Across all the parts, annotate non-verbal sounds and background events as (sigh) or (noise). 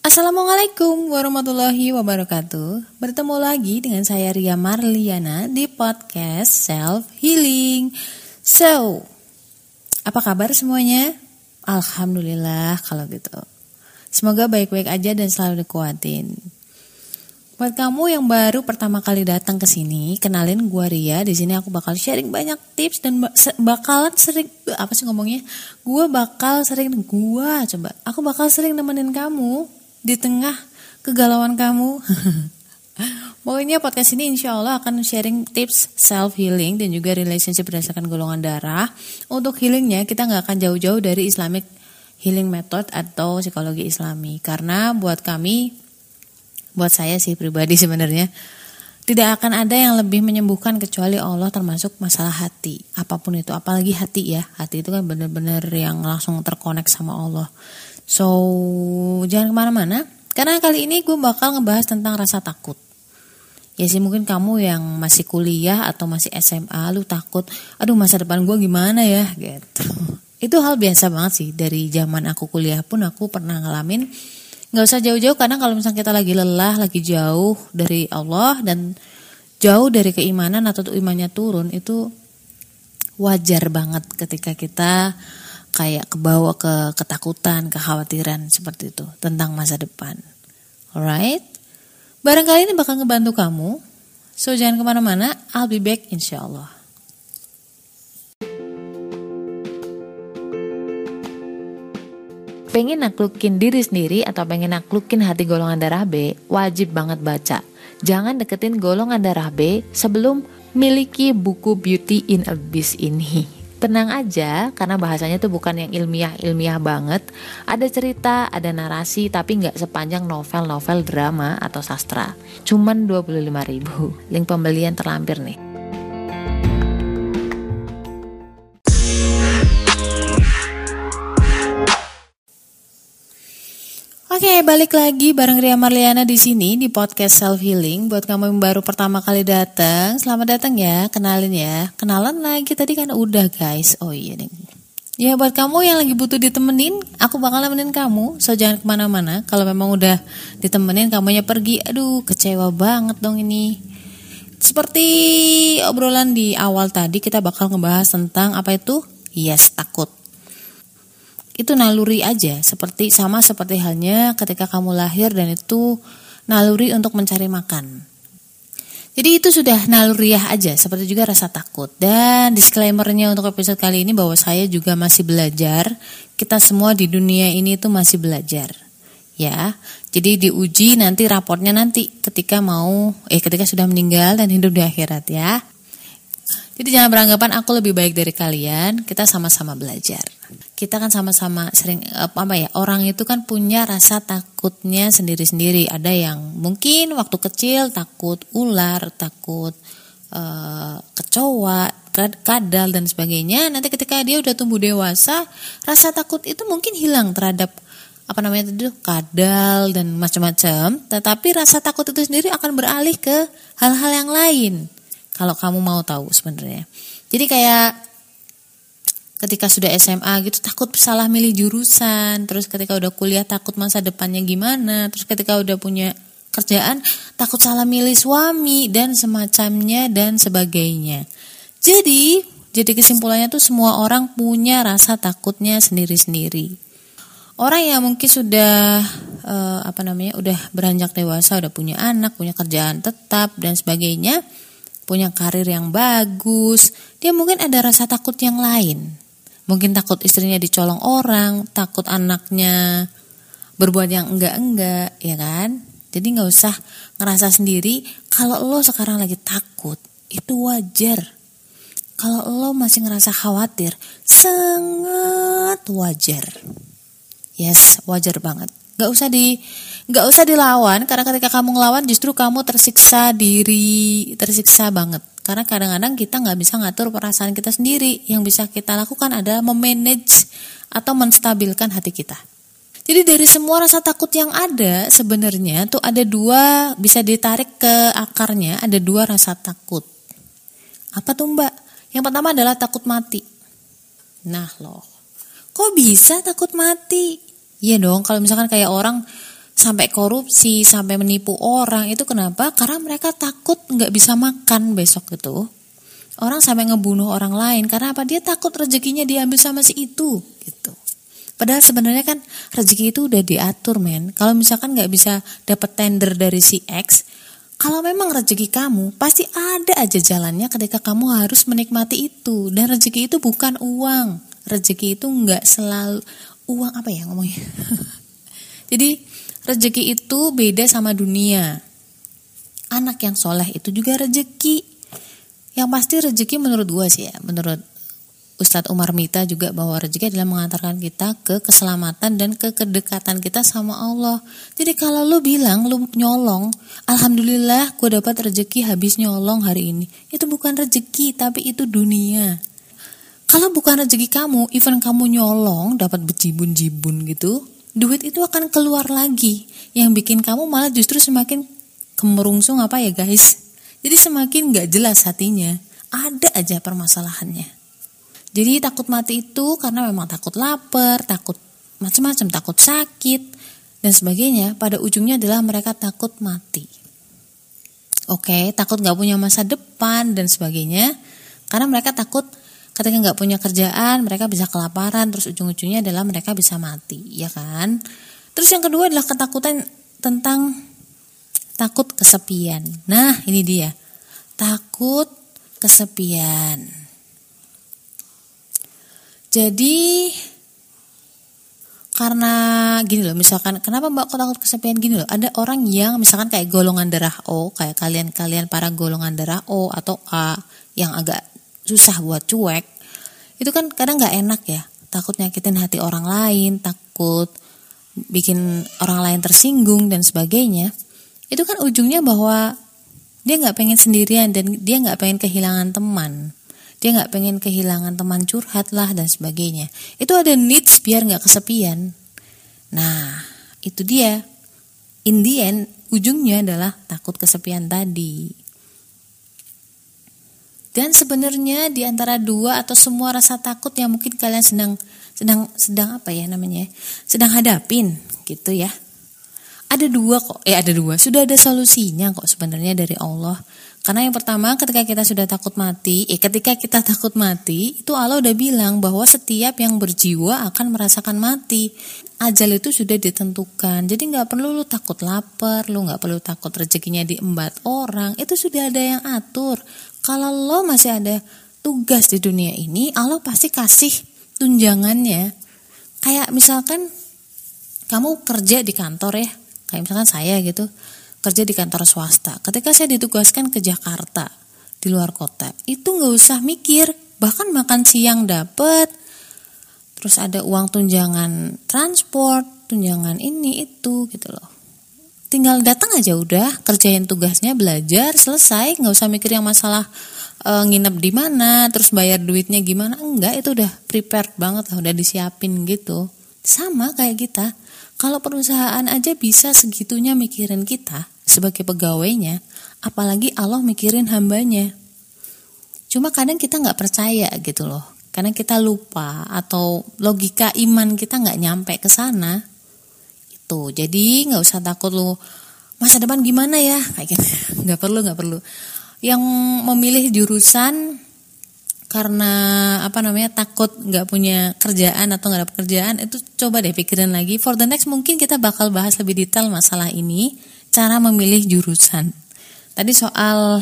Assalamualaikum warahmatullahi wabarakatuh Bertemu lagi dengan saya Ria Marliana di podcast Self Healing So, apa kabar semuanya? Alhamdulillah kalau gitu Semoga baik-baik aja dan selalu dikuatin Buat kamu yang baru pertama kali datang ke sini, kenalin gue Ria. Di sini aku bakal sharing banyak tips dan bakalan sering apa sih ngomongnya? Gue bakal sering gue coba. Aku bakal sering nemenin kamu di tengah kegalauan kamu. (laughs) Pokoknya podcast ini insya Allah akan sharing tips self healing dan juga relationship berdasarkan golongan darah. Untuk healingnya kita nggak akan jauh-jauh dari Islamic healing method atau psikologi Islami karena buat kami, buat saya sih pribadi (laughs) sebenarnya tidak akan ada yang lebih menyembuhkan kecuali Allah termasuk masalah hati apa pun itu apalagi hati ya hati itu kan benar-benar yang langsung terkonek sama Allah So, jangan ke mana-mana. Karena kali ini gue bakal ngebahas tentang rasa takut. Ya sih mungkin kamu yang masih kuliah atau masih SMA, lu takut, aduh masa depan gue gimana ya gitu. (laughs) Itu hal biasa banget sih dari zaman aku kuliah pun aku pernah ngalamin. Gak usah jauh-jauh karena kalau misalnya kita lagi lelah, lagi jauh dari Allah dan jauh dari keimanan atau imannya turun itu wajar banget ketika kita kayak kebawa ke ketakutan, kekhawatiran seperti itu tentang masa depan. Alright? Barangkali ini bakal ngebantu kamu. So jangan ke mana-mana, I'll be back insya Allah. Pengen naklukin diri sendiri atau pengen naklukin hati golongan darah B, wajib banget baca. Jangan deketin golongan darah B sebelum miliki buku Beauty in Abyss ini tenang aja karena bahasanya tuh bukan yang ilmiah-ilmiah banget. Ada cerita, ada narasi tapi nggak sepanjang novel-novel drama atau sastra. Cuman 25 ribu. Link pembelian terlampir nih. Oke, balik lagi bareng Ria Marliana di sini di podcast Self Healing. Buat kamu yang baru pertama kali datang, selamat datang ya. Kenalin ya. Kenalan lagi tadi kan udah guys. Oh iya nih. Ya buat kamu yang lagi butuh ditemenin, aku bakal nemenin kamu. So jangan ke mana-mana. Kalau memang udah ditemenin, kamunya pergi. Aduh, kecewa banget dong ini. Seperti obrolan di awal tadi, kita bakal ngebahas tentang apa itu? Yes, takut itu naluri aja seperti sama seperti halnya ketika kamu lahir dan itu naluri untuk mencari makan. Jadi itu sudah naluriah aja seperti juga rasa takut. Dan disclaimernya untuk episode kali ini bahwa saya juga masih belajar. Kita semua di dunia ini itu masih belajar. Ya. Jadi diuji nanti raportnya nanti ketika mau eh ketika sudah meninggal dan hidup di akhirat ya. Jadi jangan beranggapan aku lebih baik dari kalian, kita sama-sama belajar. Kita kan sama-sama sering apa ya, orang itu kan punya rasa takutnya sendiri-sendiri. Ada yang mungkin waktu kecil takut ular, takut uh, kecoa, kadal dan sebagainya. Nanti ketika dia udah tumbuh dewasa, rasa takut itu mungkin hilang terhadap apa namanya itu kadal dan macam-macam. Tetapi rasa takut itu sendiri akan beralih ke hal-hal yang lain kalau kamu mau tahu sebenarnya. Jadi kayak ketika sudah SMA gitu takut salah milih jurusan, terus ketika udah kuliah takut masa depannya gimana, terus ketika udah punya kerjaan takut salah milih suami dan semacamnya dan sebagainya. Jadi, jadi kesimpulannya tuh semua orang punya rasa takutnya sendiri-sendiri. Orang yang mungkin sudah uh, apa namanya, udah beranjak dewasa, udah punya anak, punya kerjaan tetap dan sebagainya, punya karir yang bagus, dia mungkin ada rasa takut yang lain. Mungkin takut istrinya dicolong orang, takut anaknya berbuat yang enggak-enggak, ya kan? Jadi nggak usah ngerasa sendiri kalau lo sekarang lagi takut, itu wajar. Kalau lo masih ngerasa khawatir, sangat wajar. Yes, wajar banget. Gak usah di nggak usah dilawan karena ketika kamu ngelawan justru kamu tersiksa diri tersiksa banget karena kadang-kadang kita nggak bisa ngatur perasaan kita sendiri. Yang bisa kita lakukan adalah memanage atau menstabilkan hati kita. Jadi dari semua rasa takut yang ada sebenarnya tuh ada dua bisa ditarik ke akarnya ada dua rasa takut. Apa tuh mbak? Yang pertama adalah takut mati. Nah loh. Kok bisa takut mati? Iya dong, kalau misalkan kayak orang sampai korupsi, sampai menipu orang itu kenapa? Karena mereka takut nggak bisa makan besok itu. Orang sampai ngebunuh orang lain karena apa? Dia takut rezekinya diambil sama si itu gitu. Padahal sebenarnya kan rezeki itu udah diatur men. Kalau misalkan nggak bisa dapat tender dari si X, kalau memang rezeki kamu pasti ada aja jalannya ketika kamu harus menikmati itu. Dan rezeki itu bukan uang. Rezeki itu nggak selalu uang apa ya ngomongnya. (laughs) Jadi rezeki itu beda sama dunia. Anak yang soleh itu juga rezeki. Yang pasti rezeki menurut gue sih ya, menurut Ustadz Umar Mita juga bahwa rezeki adalah mengantarkan kita ke keselamatan dan ke kedekatan kita sama Allah. Jadi kalau lu bilang lu nyolong, alhamdulillah gue dapat rezeki habis nyolong hari ini. Itu bukan rezeki tapi itu dunia. Kalau bukan rezeki kamu, even kamu nyolong dapat bejibun-jibun gitu, duit itu akan keluar lagi. Yang bikin kamu malah justru semakin kemerungsung apa ya guys? Jadi semakin gak jelas hatinya. Ada aja permasalahannya. Jadi takut mati itu karena memang takut lapar, takut macam-macam, takut sakit dan sebagainya. Pada ujungnya adalah mereka takut mati. Oke, takut nggak punya masa depan dan sebagainya. Karena mereka takut ketika nggak punya kerjaan, mereka bisa kelaparan. Terus ujung-ujungnya adalah mereka bisa mati, ya kan? Terus yang kedua adalah ketakutan tentang takut kesepian. Nah, ini dia. Takut kesepian. Jadi karena gini loh, misalkan kenapa Mbak kok takut kesepian gini loh? Ada orang yang misalkan kayak golongan darah O, kayak kalian-kalian para golongan darah O atau A yang agak susah buat cuek. Itu kan kadang nggak enak ya, takut nyakitin hati orang lain, takut bikin orang lain tersinggung dan sebagainya. Itu kan ujungnya bahwa dia nggak pengen sendirian dan dia nggak pengen kehilangan teman. Dia nggak pengen kehilangan teman curhat lah dan sebagainya. Itu ada needs biar nggak kesepian. Nah itu dia. In the end ujungnya adalah takut kesepian tadi dan sebenarnya di antara dua atau semua rasa takut yang mungkin kalian sedang sedang sedang apa ya namanya sedang hadapin gitu ya ada dua kok eh ada dua sudah ada solusinya kok sebenarnya dari Allah karena yang pertama ketika kita sudah takut mati, eh ketika kita takut mati, itu Allah udah bilang bahwa setiap yang berjiwa akan merasakan mati. Ajal itu sudah ditentukan. Jadi nggak perlu lu takut lapar, lu nggak perlu takut rezekinya diembat orang. Itu sudah ada yang atur. Kalau lo masih ada tugas di dunia ini, Allah pasti kasih tunjangannya. Kayak misalkan kamu kerja di kantor ya, kayak misalkan saya gitu kerja di kantor swasta. Ketika saya ditugaskan ke Jakarta di luar kota, itu nggak usah mikir, bahkan makan siang dapet, terus ada uang tunjangan transport, tunjangan ini itu gitu loh. Tinggal datang aja udah, kerjain tugasnya, belajar, selesai, nggak usah mikir yang masalah e, nginep di mana, terus bayar duitnya gimana, enggak itu udah prepared banget udah disiapin gitu. Sama kayak kita, kalau perusahaan aja bisa segitunya mikirin kita sebagai pegawainya, apalagi Allah mikirin hambanya. Cuma kadang kita nggak percaya gitu loh, karena kita lupa atau logika iman kita nggak nyampe ke sana. Itu, jadi nggak usah takut lo masa depan gimana ya, kayak gitu. (laughs) Nggak perlu, nggak perlu. Yang memilih jurusan karena apa namanya takut nggak punya kerjaan atau nggak ada pekerjaan itu coba deh pikirin lagi. For the next mungkin kita bakal bahas lebih detail masalah ini cara memilih jurusan. Tadi soal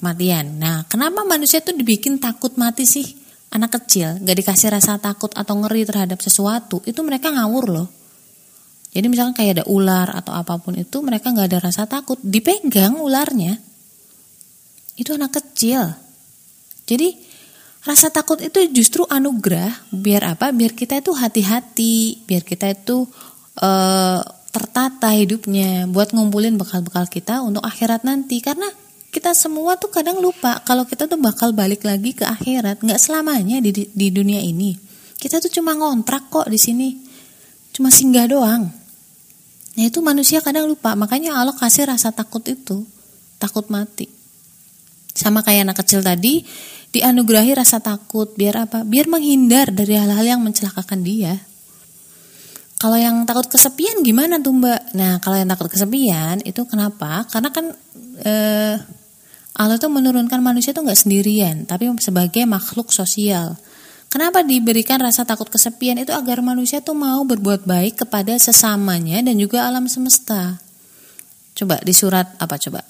kematian. Nah kenapa manusia tuh dibikin takut mati sih? Anak kecil nggak dikasih rasa takut atau ngeri terhadap sesuatu itu mereka ngawur loh jadi misalkan kayak ada ular atau apa pun itu mereka nggak ada rasa takut. Dipegang ularnya. Itu anak kecil. Jadi rasa takut itu justru anugerah. Biar apa? Biar kita itu hati-hati, biar kita itu e, tertata hidupnya. Buat ngumpulin bekal-bekal kita untuk akhirat nanti. Karena kita semua tuh kadang lupa kalau kita tuh bakal balik lagi ke akhirat. Nggak selamanya di, di dunia ini. Kita tuh cuma ngontrak kok di sini. Cuma singgah doang nah itu manusia kadang lupa makanya Allah kasih rasa takut itu takut mati sama kayak anak kecil tadi dianugerahi rasa takut biar apa? Biar menghindar dari hal-hal yang mencelakakan dia. Kalau yang takut kesepian gimana tuh Mbak? Nah, kalau yang takut kesepian itu kenapa? Karena kan eh, Allah tuh menurunkan manusia tuh nggak sendirian, tapi sebagai makhluk sosial. Kenapa diberikan rasa takut kesepian itu agar manusia tuh mau berbuat baik kepada sesamanya dan juga alam semesta. Coba di surat apa coba?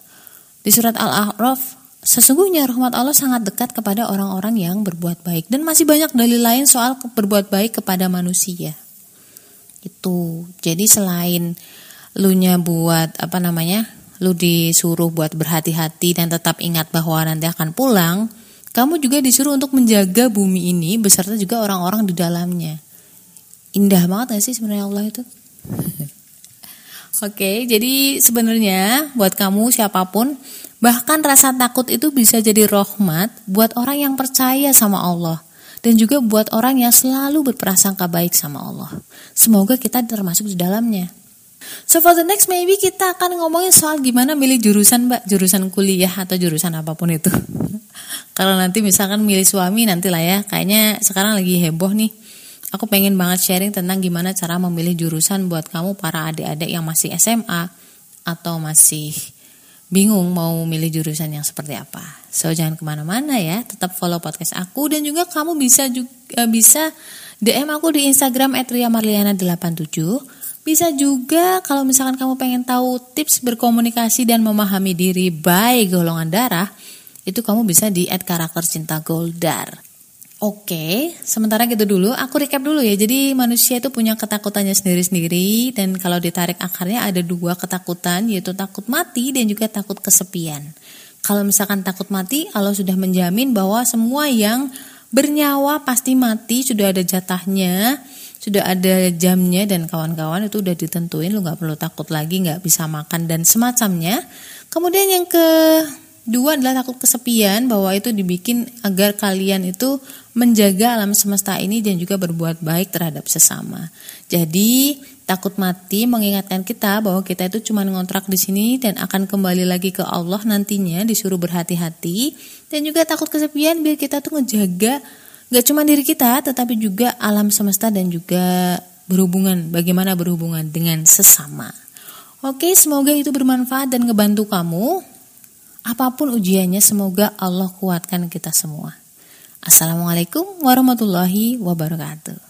Di surat Al-A'raf Sesungguhnya rahmat Allah sangat dekat kepada orang-orang yang berbuat baik dan masih banyak dalil lain soal berbuat baik kepada manusia. Itu. Jadi selain lu nya buat apa namanya? lu disuruh buat berhati-hati dan tetap ingat bahwa nanti akan pulang, kamu juga disuruh untuk menjaga bumi ini beserta juga orang-orang di dalamnya. Indah banget gak sih sebenarnya Allah itu? (laughs) Oke, jadi sebenarnya buat kamu siapa pun, bahkan rasa takut itu bisa jadi rahmat buat orang yang percaya sama Allah dan juga buat orang yang selalu berprasangka baik sama Allah. Semoga kita termasuk di dalamnya. So for the next maybe kita akan ngomongin soal gimana milih jurusan mbak, jurusan kuliah atau jurusan apa pun itu. (laughs) Kalau nanti misalkan milih suami nanti lah ya, kayaknya sekarang lagi heboh nih. Aku pengen banget sharing tentang gimana cara memilih jurusan buat kamu para adik-adik yang masih SMA atau masih bingung mau milih jurusan yang seperti apa. So jangan ke mana-mana ya, tetap follow podcast aku dan juga kamu bisa juga eh, bisa DM aku di Instagram @riamarliana87. Bisa juga kalau misalkan kamu pengen tahu tips berkomunikasi dan memahami diri baik golongan darah, itu kamu bisa di karakter cinta goldar. Oke, sementara gitu dulu, aku recap dulu ya. Jadi manusia itu punya ketakutannya sendiri-sendiri dan kalau ditarik akarnya ada dua ketakutan yaitu takut mati dan juga takut kesepian. Kalau misalkan takut mati, Allah sudah menjamin bahwa semua yang bernyawa pasti mati, sudah ada jatahnya, sudah ada jamnya dan kawan-kawan itu udah ditentuin, lu nggak perlu takut lagi, nggak bisa makan dan semacamnya. Kemudian yang ke Dua adalah takut kesepian bahwa itu dibikin agar kalian itu menjaga alam semesta ini dan juga berbuat baik terhadap sesama. Jadi takut mati mengingatkan kita bahwa kita itu cuma ngontrak di sini dan akan kembali lagi ke Allah nantinya disuruh berhati-hati dan juga takut kesepian biar kita tuh ngejaga gak cuma diri kita tetapi juga alam semesta dan juga berhubungan bagaimana berhubungan dengan sesama. Oke, semoga itu bermanfaat dan ngebantu kamu Apa pun ujiannya semoga Allah kuatkan kita semua. Assalamualaikum warahmatullahi wabarakatuh.